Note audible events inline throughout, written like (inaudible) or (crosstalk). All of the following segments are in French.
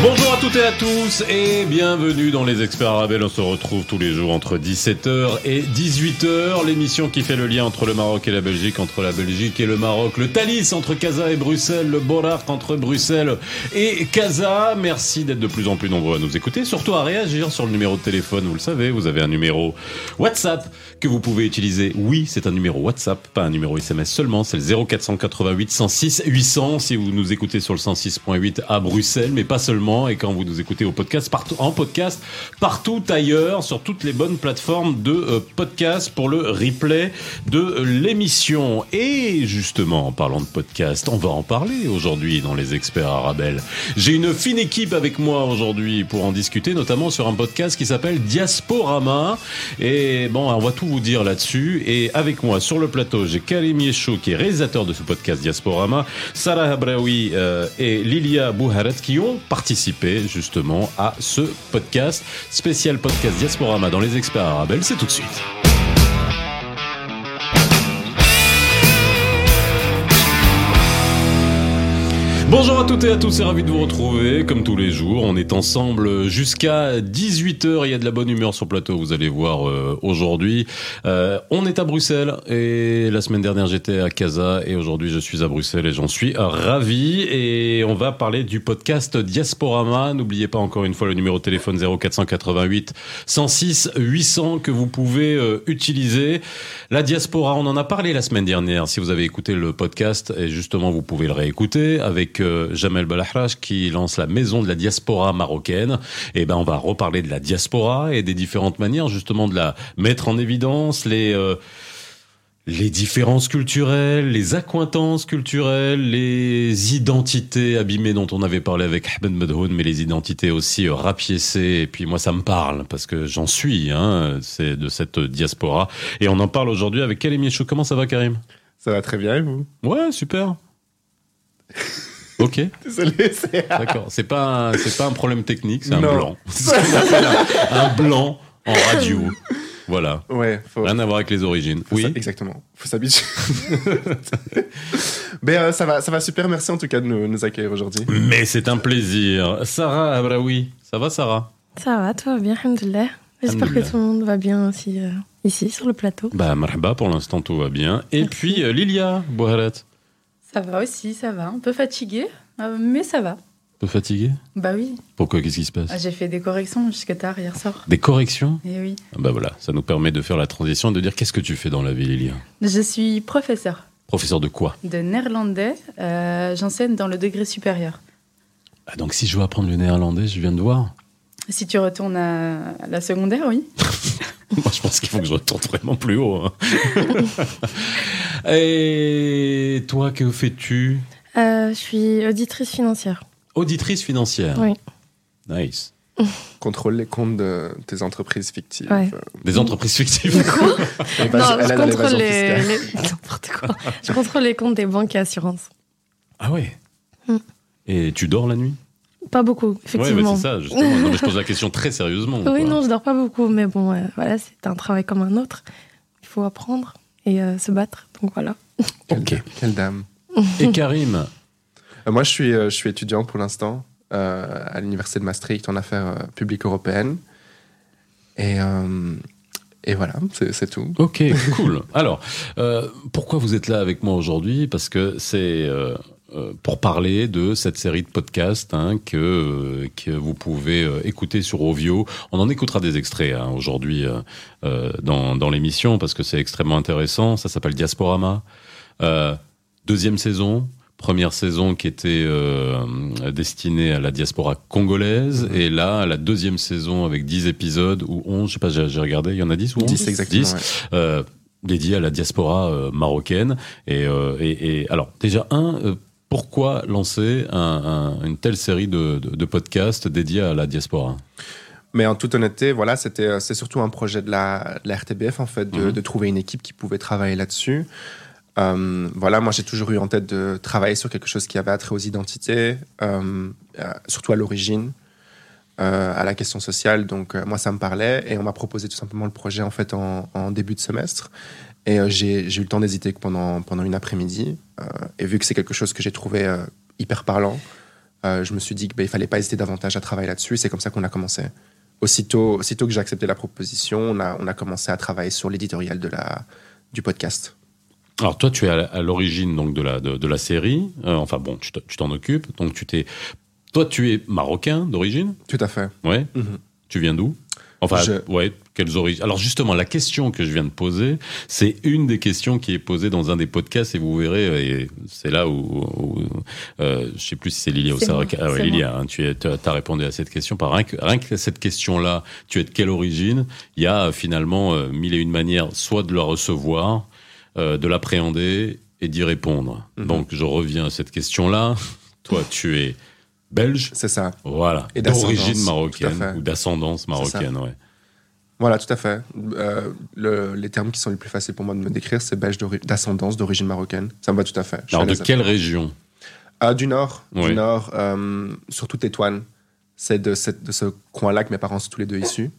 Bonjour à toutes et à tous et bienvenue dans les experts arabes. On se retrouve tous les jours entre 17h et 18h. L'émission qui fait le lien entre le Maroc et la Belgique, entre la Belgique et le Maroc. Le Thalys entre Casa et Bruxelles, le Borak entre Bruxelles et Casa. Merci d'être de plus en plus nombreux à nous écouter, surtout à réagir sur le numéro de téléphone. Vous le savez, vous avez un numéro WhatsApp que vous pouvez utiliser. Oui, c'est un numéro WhatsApp, pas un numéro SMS seulement. C'est le 0488 106 800 si vous nous écoutez sur le 106.8 à Bruxelles, mais pas seulement et quand vous nous écoutez au podcast, en podcast, partout ailleurs, sur toutes les bonnes plateformes de euh, podcast pour le replay de l'émission. Et justement, en parlant de podcast, on va en parler aujourd'hui dans les experts arabelles. J'ai une fine équipe avec moi aujourd'hui pour en discuter, notamment sur un podcast qui s'appelle Diasporama. Et bon, on va tout vous dire là-dessus. Et avec moi sur le plateau, j'ai Karim Yeshou qui est réalisateur de ce podcast Diasporama, Sarah Habraoui euh, et Lilia Bouharet qui ont participé justement à ce podcast, spécial podcast Diasporama dans les experts arabes. C'est tout de suite. Bonjour à toutes et à tous, c'est ravi de vous retrouver. Comme tous les jours, on est ensemble jusqu'à 18h. Il y a de la bonne humeur sur le plateau, vous allez voir euh, aujourd'hui. Euh, on est à Bruxelles et la semaine dernière j'étais à Casa et aujourd'hui je suis à Bruxelles et j'en suis ravi. Et on va parler du podcast Diasporama. N'oubliez pas encore une fois le numéro de téléphone 0488 106 800 que vous pouvez euh, utiliser. La diaspora, on en a parlé la semaine dernière. Si vous avez écouté le podcast et justement vous pouvez le réécouter avec Jamel Balahraj qui lance la maison de la diaspora marocaine. Et ben on va reparler de la diaspora et des différentes manières justement de la mettre en évidence les euh, les différences culturelles, les accointances culturelles, les identités abîmées dont on avait parlé avec Ahmed Medhoun, mais les identités aussi euh, rapiécées. Et puis moi, ça me parle parce que j'en suis, hein, c'est de cette diaspora. Et on en parle aujourd'hui avec Karim Yeshou. Comment ça va, Karim? Ça va très bien, et vous? Ouais, super. (laughs) Ok. Désolé, c'est. D'accord. C'est pas, c'est pas un problème technique, c'est un blanc. C'est ce qu'on appelle un, un blanc en radio. Voilà. Ouais. Faut... Rien à voir avec les origines. faut Oui. ça- exactement. Faut s'habituer. Mais (laughs) euh, ça va, ça va super. Merci en tout cas de nous, nous accueillir aujourd'hui. Mais c'est un plaisir. Sarah Abraoui. Ça va, Sarah? Ça va, tout va bien, alhamdoulilah. J'espère que Alhamdoulilah. tout le monde va bien aussi euh, ici, sur le plateau. Bah, marhaba, pour l'instant, tout va bien. Et Merci. puis, euh, Lilia Bouharet. Ça va aussi, ça va. Un peu fatigué, euh, mais ça va. Peu fatiguée Bah oui, Pourquoi Qu'est-ce qui se passe Ah, j'ai fait des corrections jusque tard hier soir. Des corrections Et oui. Ah Bah voilà, ça nous permet de faire la transition et de dire qu'est-ce que tu fais dans la vie, Lilia Je suis professeur Professeur de quoi de néerlandais. Euh, J'enseigne dans le degré supérieur. Ah, Donc, si je veux apprendre le néerlandais, je viens de voir. Si tu retournes à à la secondaire, oui. (laughs) Moi, je pense qu'il faut que je retourne vraiment plus haut. hein. (laughs) Et toi, que fais-tu Euh, je suis auditrice financière. Auditrice financière. Oui. Nice. (laughs) Contrôle les comptes de tes entreprises fictives. Ouais. Des entreprises fictives. (laughs) évas- non, je a contrôle les, les- (laughs) n'importe quoi. Je contrôle les comptes des banques et assurances. ah ouais. Hmm. Et tu dors la nuit? Pas beaucoup, effectivement. bah, c'est ça, justement. Non, mais je pose la question très sérieusement. oui, quoi. non, je dors pas beaucoup, mais bon, euh, voilà, c'est un travail comme un autre. Il faut apprendre et euh, se battre. Donc voilà. (laughs) Ok. Quelle dame. Et Karim? Euh, moi, je suis, euh, je suis étudiant pour l'instant euh, à l'université de Maastricht en affaires euh, publiques européennes. Et, euh, et voilà, c'est tout. Ok, cool. Alors, euh, pourquoi vous êtes là avec moi aujourd'hui? Parce que c'est euh, pour parler de cette série de podcasts hein, que, euh, que vous pouvez euh, écouter sur Ovio. On en écoutera des extraits hein, aujourd'hui euh, euh, dans, dans l'émission parce que c'est extrêmement intéressant. Ça s'appelle Diasporama. Euh, deuxième saison. Première saison qui était euh, destinée à la diaspora congolaise et là la deuxième saison avec 10 épisodes ou 11, je sais pas, j'ai j'ai regardé, il y en a 10 ou 11 10 exactement. 10. ouais. euh, dédié à la diaspora euh, marocaine. Et, euh, et, et alors, déjà, un, euh, pourquoi lancer un- un- une telle série de, de- de podcasts dédiés à la diaspora? Mais en toute honnêteté, voilà, c'était euh, c'est surtout un projet de la, de la RTBF en fait, de, Mhm. de trouver une équipe qui pouvait travailler là-dessus. Euh, voilà, moi j'ai toujours eu en tête de travailler sur quelque chose qui avait attrait aux identités, euh, surtout à l'origine. euh, à la question sociale. Donc, moi, ça me parlait et on m'a proposé tout simplement le projet en fait en, en début de semestre. Et euh, j'ai eu le temps d'hésiter pendant, pendant une après-midi. Euh, et vu que c'est quelque chose que j'ai trouvé euh, hyper parlant, je me suis dit qu'il ne fallait pas hésiter davantage à travailler là-dessus. C'est comme ça qu'on a commencé. Aussitôt, aussitôt que j'ai accepté la proposition, on a, on a commencé à travailler sur l'éditorial de la, du podcast. Alors toi, tu es à, l'origine donc de la de, de la série. Euh, enfin bon, tu t'en occupes. Donc tu t'es. Toi, tu es marocain d'origine? Tout à fait. Ouais. Mhm. Tu viens d'où? Enfin, Je- ouais. Quelles origines Alors justement, la question que je viens de poser, c'est une des questions qui est posée dans un des podcasts et vous verrez. Et c'est là où, où euh, je sais plus si c'est Lilia ou Sarah. moi, Ah ouais, Lilia, hein, tu as répondu à cette question. Par rien que, rien que cette question-là, tu es de quelle origine? Il y a finalement euh, mille et une manières, soit de la recevoir, euh, de l'appréhender et d'y répondre. Mhm. Donc je reviens à cette question-là. Toi, tu es belge. C'est ça. Voilà, Et d'origine marocaine ou d'ascendance marocaine, ouais. Voilà, tout à fait. Euh, le- les termes qui sont les plus faciles pour moi de me décrire, c'est belge d'ascendance d'origine marocaine. Ça me va tout à fait. Je Alors de quelle région? Ah, du nord. Oui. Du nord, euh, surtout Tétouane. C'est de, de ce coin-là que mes parents sont tous les deux issus.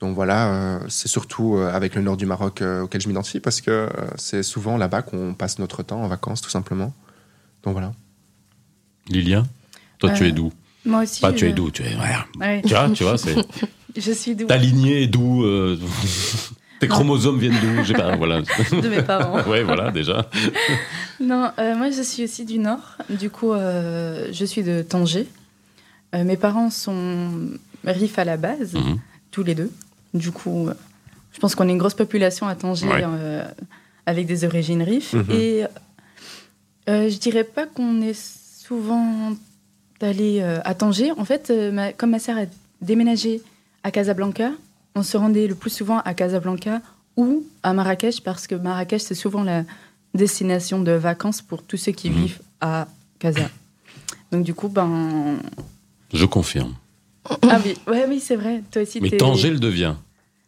Donc voilà, euh, c'est surtout euh, avec le nord du Maroc euh, auquel je m'identifie parce que euh, c'est souvent là-bas qu'on passe notre temps en vacances, tout simplement. Donc voilà. Lilia? Toi, tu Euh, es d'où Moi aussi. Pas tu es d'où, tu es. voilà. Ouais. Tu vois, tu vois, c'est (laughs) Je suis d'où ta lignée est d'où euh, (laughs) Tes chromosomes viennent d'où J'ai pas, voilà. (laughs) De mes parents. ouais, voilà, déjà. Non, euh, moi je suis aussi du Nord. Du coup, euh, je suis de Tanger. Euh, mes parents sont RIF à la base, Mhm. tous les deux. Du coup, euh, je pense qu'on est une grosse population à Tanger Ouais. euh, avec des origines RIF. Mhm. Et euh, je dirais pas qu'on est souvent allé euh, à Tanger. En fait, euh, ma- comme ma sœur a déménagé à Casablanca, on se rendait le plus souvent à Casablanca ou à Marrakech parce que Marrakech, c'est souvent la destination de vacances pour tous ceux qui Mhm. vivent à Casa. Donc du coup, ben... Je confirme. Ah oui, ouais, oui c'est vrai. Toi aussi, Mais Tanger le devient.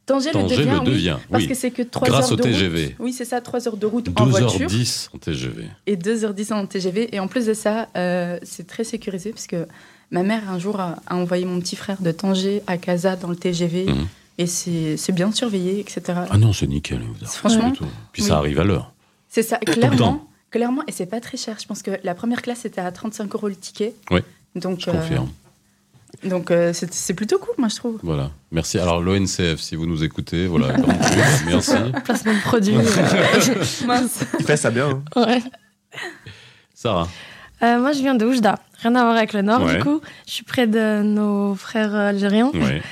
Tanger, Tanger le devient, le oui, devient, parce oui. que c'est que 3 Grâce heures au de TGV. route. Oui, c'est ça, 3 heures de route en voiture 2h10 en TGV. et 2h10 en TGV. Et en plus de ça, euh, c'est très sécurisé parce que ma mère, un jour, a, a envoyé mon petit frère de Tanger à Casa dans le TGV. Mhm. Et c'est bien surveillé, etc. Ah non, c'est nickel. Franchement, tout. Puis oui. ça arrive à l'heure. C'est ça, clairement. Clairement, et c'est pas très cher. Je pense que la première classe était à 35 euros le ticket. Oui, Donc, Je euh, confirme. Donc euh, c'est plutôt cool, moi, je trouve. Voilà. Merci. Alors, l'ONCF, si vous nous écoutez, voilà. (laughs) Merci. Placement de produit. (laughs) Il fait ça bien. hein. ouais. Sarah. Euh, moi, je viens de Oujda. Rien à voir avec le Nord, Ouais. du coup. Je suis près de nos frères euh, algériens. Ouais.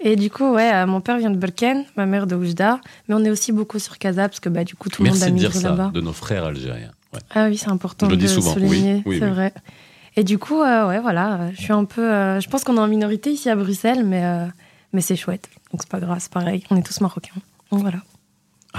Et du coup, ouais, euh, mon père vient de Belken, ma mère de Oujda. Mais on est aussi beaucoup sur Casa, parce que bah, du coup, tout le Merci monde a de dire migré ça, là-bas. de nos frères algériens. Ouais. Ah oui, c'est important Je le de dis souvent, oui, souligner, oui, c'est oui. vrai. Et du coup, euh, ouais, voilà, euh, je suis un peu. euh, je pense qu'on est en minorité ici à Bruxelles, mais, euh, mais c'est chouette. Donc c'est pas grave, c'est pareil. On est tous marocains. Donc voilà.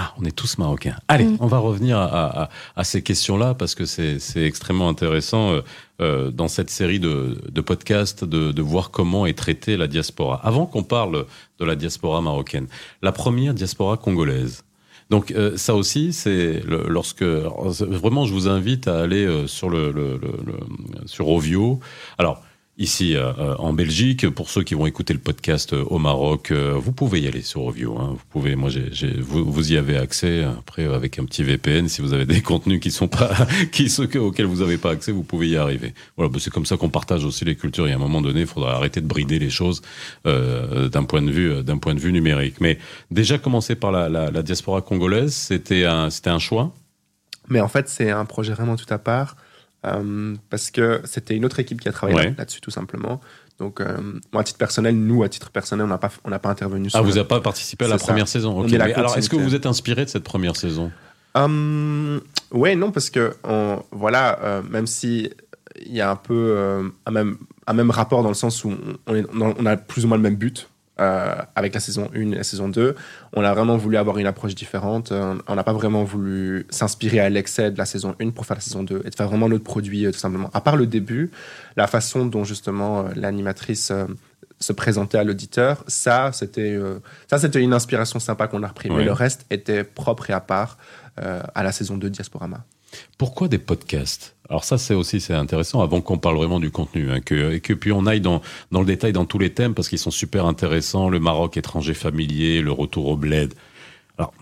Ah, on est tous marocains. Allez, Mm. on va revenir à, à- ces questions-là parce que c'est c'est extrêmement intéressant dans cette série de, de podcasts de, de voir comment est traitée la diaspora. Avant qu'on parle de la diaspora marocaine, la première diaspora congolaise. Donc euh, ça aussi, c'est lorsque c'est- vraiment, je vous invite à aller euh, sur le, le- le- le- sur Ovio. Alors ici euh, euh, en Belgique, pour ceux qui vont écouter le podcast euh, au Maroc, euh, vous pouvez y aller sur Ovio. Hein. Vous pouvez, moi, j'ai, j'ai- vous, vous y avez accès. Après, avec un petit VPN, si vous avez des (laughs) contenus qui sont pas, (laughs) qui ceux que- auxquels vous n'avez pas accès, vous pouvez y arriver. Voilà, bah, c'est comme ça qu'on partage aussi les cultures. Et à un moment donné, il faudra arrêter de brider les choses euh, d'un point de vue, d'un point de vue numérique. Mais déjà commencer par la, la, la diaspora congolaise, c'était un, c'était un choix? Mais en fait, c'est un projet vraiment tout à part. Euh, parce que c'était une autre équipe qui a travaillé Ouais. là-dessus, tout simplement. Donc, euh, à titre personnel, nous, à titre personnel, on n'a pas, on n'a pas intervenu sur Ah, vous n'avez pas participé à la C'est ça. première saison. On Ok. est la Mais alors, est-ce que vous êtes inspiré de cette première saison Hum, ouais, non, parce que on- voilà, euh, même si il y a un peu un, même, un même rapport dans le sens où on, est- on a plus ou moins le même but euh, avec la saison 1 et la saison 2, on a vraiment voulu avoir une approche différente. Euh, on n'a pas vraiment voulu s'inspirer à l'excès de la saison 1 pour faire la saison 2 et de faire vraiment notre produit euh, tout simplement. À part le début, la façon dont justement l'animatrice se présentait à l'auditeur, ça c'était ça c'était une inspiration sympa qu'on a repris, Ouais. mais le reste était propre et à part à la saison 2 de Diasporama. Pourquoi des podcasts? Alors ça, c'est aussi c'est intéressant. Avant qu'on parle vraiment du contenu, hein, que, et que puis on aille dans dans le détail dans tous les thèmes parce qu'ils sont super intéressants. Le Maroc étranger familier, le retour au bled. Alors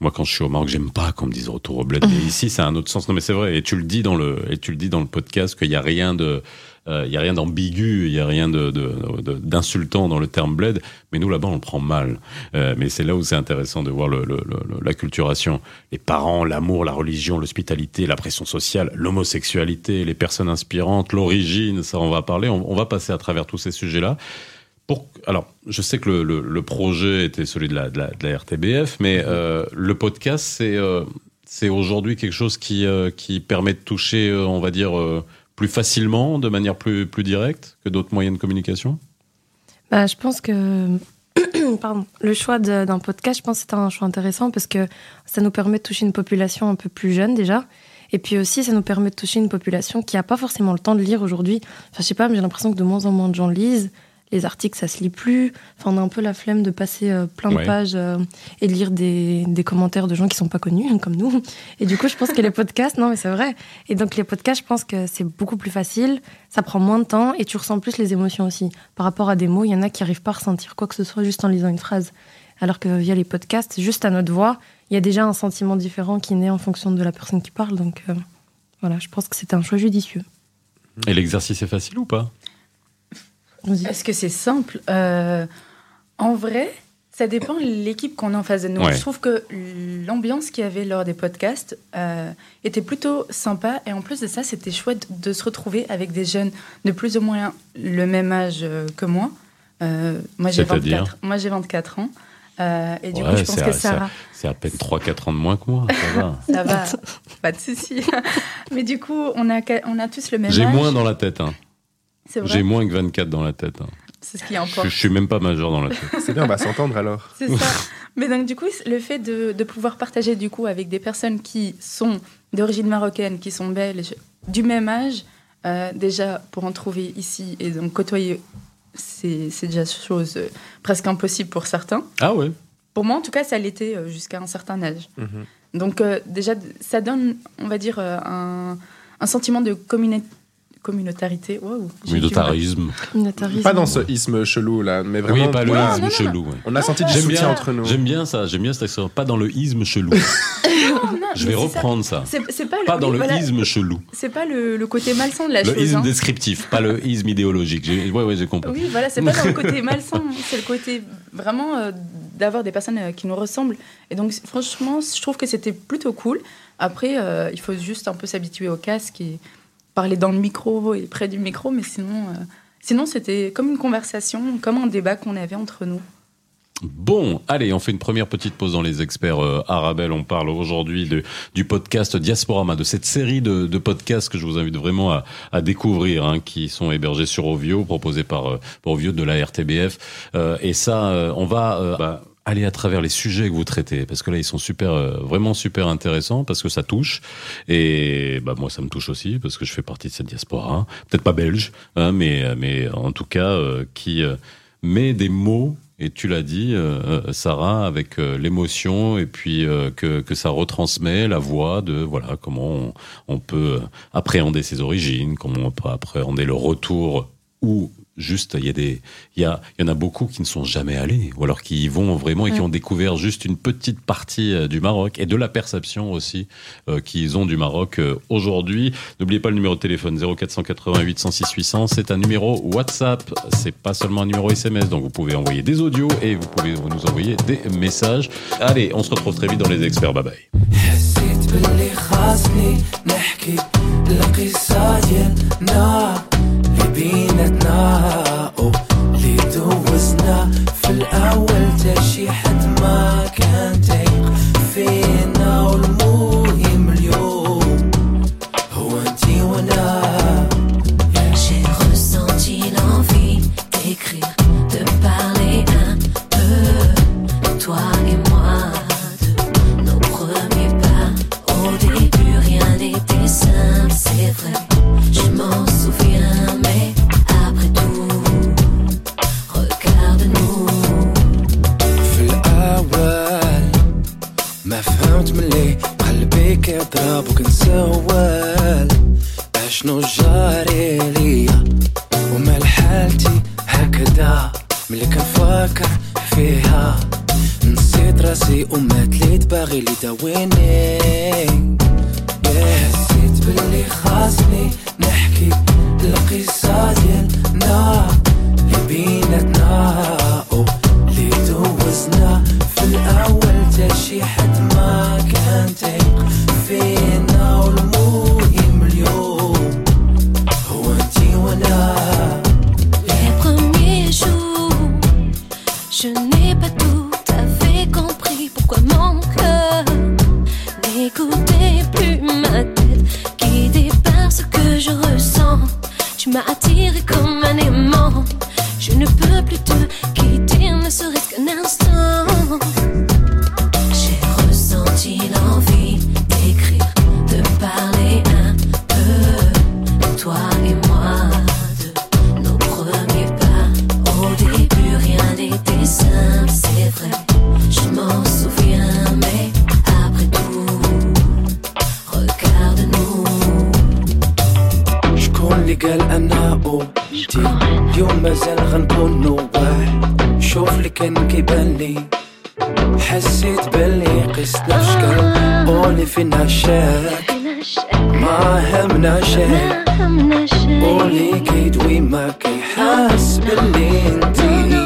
moi, quand je suis au Maroc, j'aime pas qu'on me dise retour au bled. Mais (laughs) ici, c'est un autre sens. Non, mais c'est vrai. Et tu le dis dans le et tu le dis dans le podcast qu'il y a rien de euh, il y a rien d'ambigu, il y a rien d'insultant dans le terme bled, mais nous là-bas on le prend mal. Euh, mais c'est là où c'est intéressant de voir le, le- le- l'acculturation, les parents, l'amour, la religion, l'hospitalité, la pression sociale, l'homosexualité, les personnes inspirantes, l'origine, ça on va parler, on, va passer à travers tous ces sujets-là. Pour, alors, je sais que le, projet était celui de la, RTBF, mais euh, le podcast, c'est euh, c'est aujourd'hui quelque chose qui, euh, permet de toucher, euh, on va dire, euh, plus facilement, de manière plus, plus directe que d'autres moyens de communication? Bah, je pense que (clears throat) pardon, le choix d'un podcast, je pense que c'est un choix intéressant parce que ça nous permet de toucher une population un peu plus jeune déjà. Et puis aussi, ça nous permet de toucher une population qui n'a pas forcément le temps de lire aujourd'hui. Enfin, je sais pas, mais j'ai l'impression que de moins en moins de gens lisent. Les articles, ça se lit plus. Enfin, on a un peu la flemme de passer euh, plein de Ouais. pages euh, et de lire des, des commentaires de gens qui sont pas connus, comme nous. Et du coup, je pense que les podcasts, non, mais c'est vrai. Et donc, les podcasts, je pense que c'est beaucoup plus facile. Ça prend moins de temps et tu ressens plus les émotions aussi. Par rapport à des mots, il y en a qui n'arrivent pas à ressentir quoi que ce soit juste en lisant une phrase. Alors que via les podcasts, juste à notre voix, il y a déjà un sentiment différent qui naît en fonction de la personne qui parle. Donc, euh, voilà, je pense que c'était un choix judicieux. Et l'exercice est facile ou pas? Est-ce que c'est simple? Euh, En vrai, ça dépend de l'équipe qu'on a en face de nous. Ouais. Je trouve que l'ambiance qu'il y avait lors des podcasts euh, était plutôt sympa. Et en plus de ça, c'était chouette de se retrouver avec des jeunes de plus ou moins le même âge euh, que moi. Euh, moi, j'ai C'est-à-dire 24, moi, j'ai 24 ans. Euh, et du Ouais, coup, je pense c'est- que Sarah, C'est à peine 3-4 ans de moins que moi, ça va. (laughs) ça va, pas de souci. (laughs) Mais du coup, on a, on a tous le même âge. J'ai moins dans la tête, hein. C'est J'ai moins que 24 dans la tête. hein. c'est ce qui Je, importe. je suis même pas majeur dans la tête. C'est bien, on va s'entendre alors. (laughs) C'est ça. Mais donc, du coup, le fait de, de pouvoir partager du coup avec des personnes qui sont d'origine marocaine, qui sont belges, du même âge, euh, déjà pour en trouver ici et donc côtoyer, c'est c'est déjà chose euh, presque impossible pour certains. Ah ouais Pour moi, en tout cas, ça l'était euh, jusqu'à un certain âge. Mhm. Donc, euh, déjà, ça donne, on va dire, euh, un, un sentiment de communi- communautarité. Mal. Communautarisme. Communautarisme. Pas dans ce isme chelou là, mais vraiment. Oui, pas le Ouais, isme non, non, non. chelou. ouais. On a senti du soutien bien, entre nous. j'aime bien ça, j'aime bien cette expression. Pas dans le isme chelou. (laughs) Non, non, Je vais ça. reprendre ça. C'est pas, le- dans oui, le voilà, isme chelou. C'est pas le, le côté malsain de la Le chose. isme hein. descriptif, pas le isme idéologique. Ouais, ouais, j'ai compris. Oui, voilà, c'est pas dans le côté (laughs) malsain, c'est le côté vraiment euh, d'avoir des personnes euh, qui nous ressemblent. Et donc, franchement, je trouve que c'était plutôt cool. Après, euh, il faut juste un peu s'habituer au casque et parler dans le micro et près du micro, mais sinon, euh, sinon c'était comme une conversation, comme un débat qu'on avait entre nous. Bon, allez, on fait une première petite pause dans les experts euh, Arabelle. On parle aujourd'hui du podcast Diasporama, de cette série de, podcasts que je vous invite vraiment à, à découvrir, hein, qui sont hébergés sur Ovio, proposés par, euh, Ovio de la RTBF. Euh, et ça, on va bah, aller à travers les sujets que vous traitez, parce que là, ils sont super, euh, vraiment super intéressants, parce que ça touche. Et bah, moi, ça me touche aussi, parce que je fais partie de cette diaspora. hein. Peut-être pas belge, hein, mais, mais en tout cas, euh, qui euh, met des mots et tu l'as dit, euh, euh, Sarah, avec euh, l'émotion et puis euh, que, que ça retransmet la voix de voilà comment on, on peut appréhender ses origines, comment on peut appréhender le retour ou juste il y a des il y a il y en a beaucoup qui ne sont jamais allés ou alors qui y vont vraiment et qui ont découvert juste une petite partie euh, du Maroc et de la perception aussi euh, qu'ils ont du Maroc euh, aujourd'hui. N'oubliez pas le numéro de téléphone 0488 106 800, c'est un numéro WhatsApp, c'est pas seulement un numéro SMS donc vous pouvez envoyer des audios et vous pouvez nous envoyer des messages. Allez, on se retrouve très vite dans les experts. Bye bye. بيناتنا أو اللي دوزنا في الأول تا شي حد ما كان تايق فينا والمهم اليوم هو انتي وانا J'ai ressenti l'envie d'écrire, de parler un peu, toi et moi, de nos premiers pas. Au début, rien n'était simple, c'est vrai. لازم نحكي القصة ديالنا m'attire comme un aimant. Je ne peux plus te كله واحد شوف لي كان كيبان حسيت باللي قسنا في شكل قولي فين عشاك ما همنا شيء قولي كيد وما كيحس باللي انتي.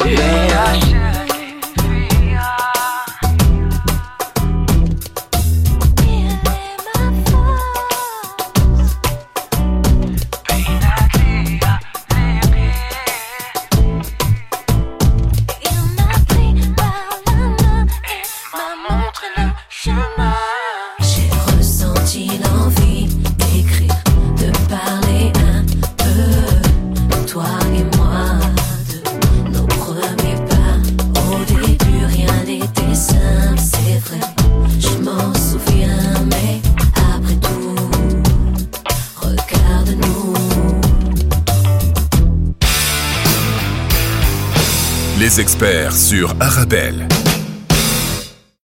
Experts sur Arabelle.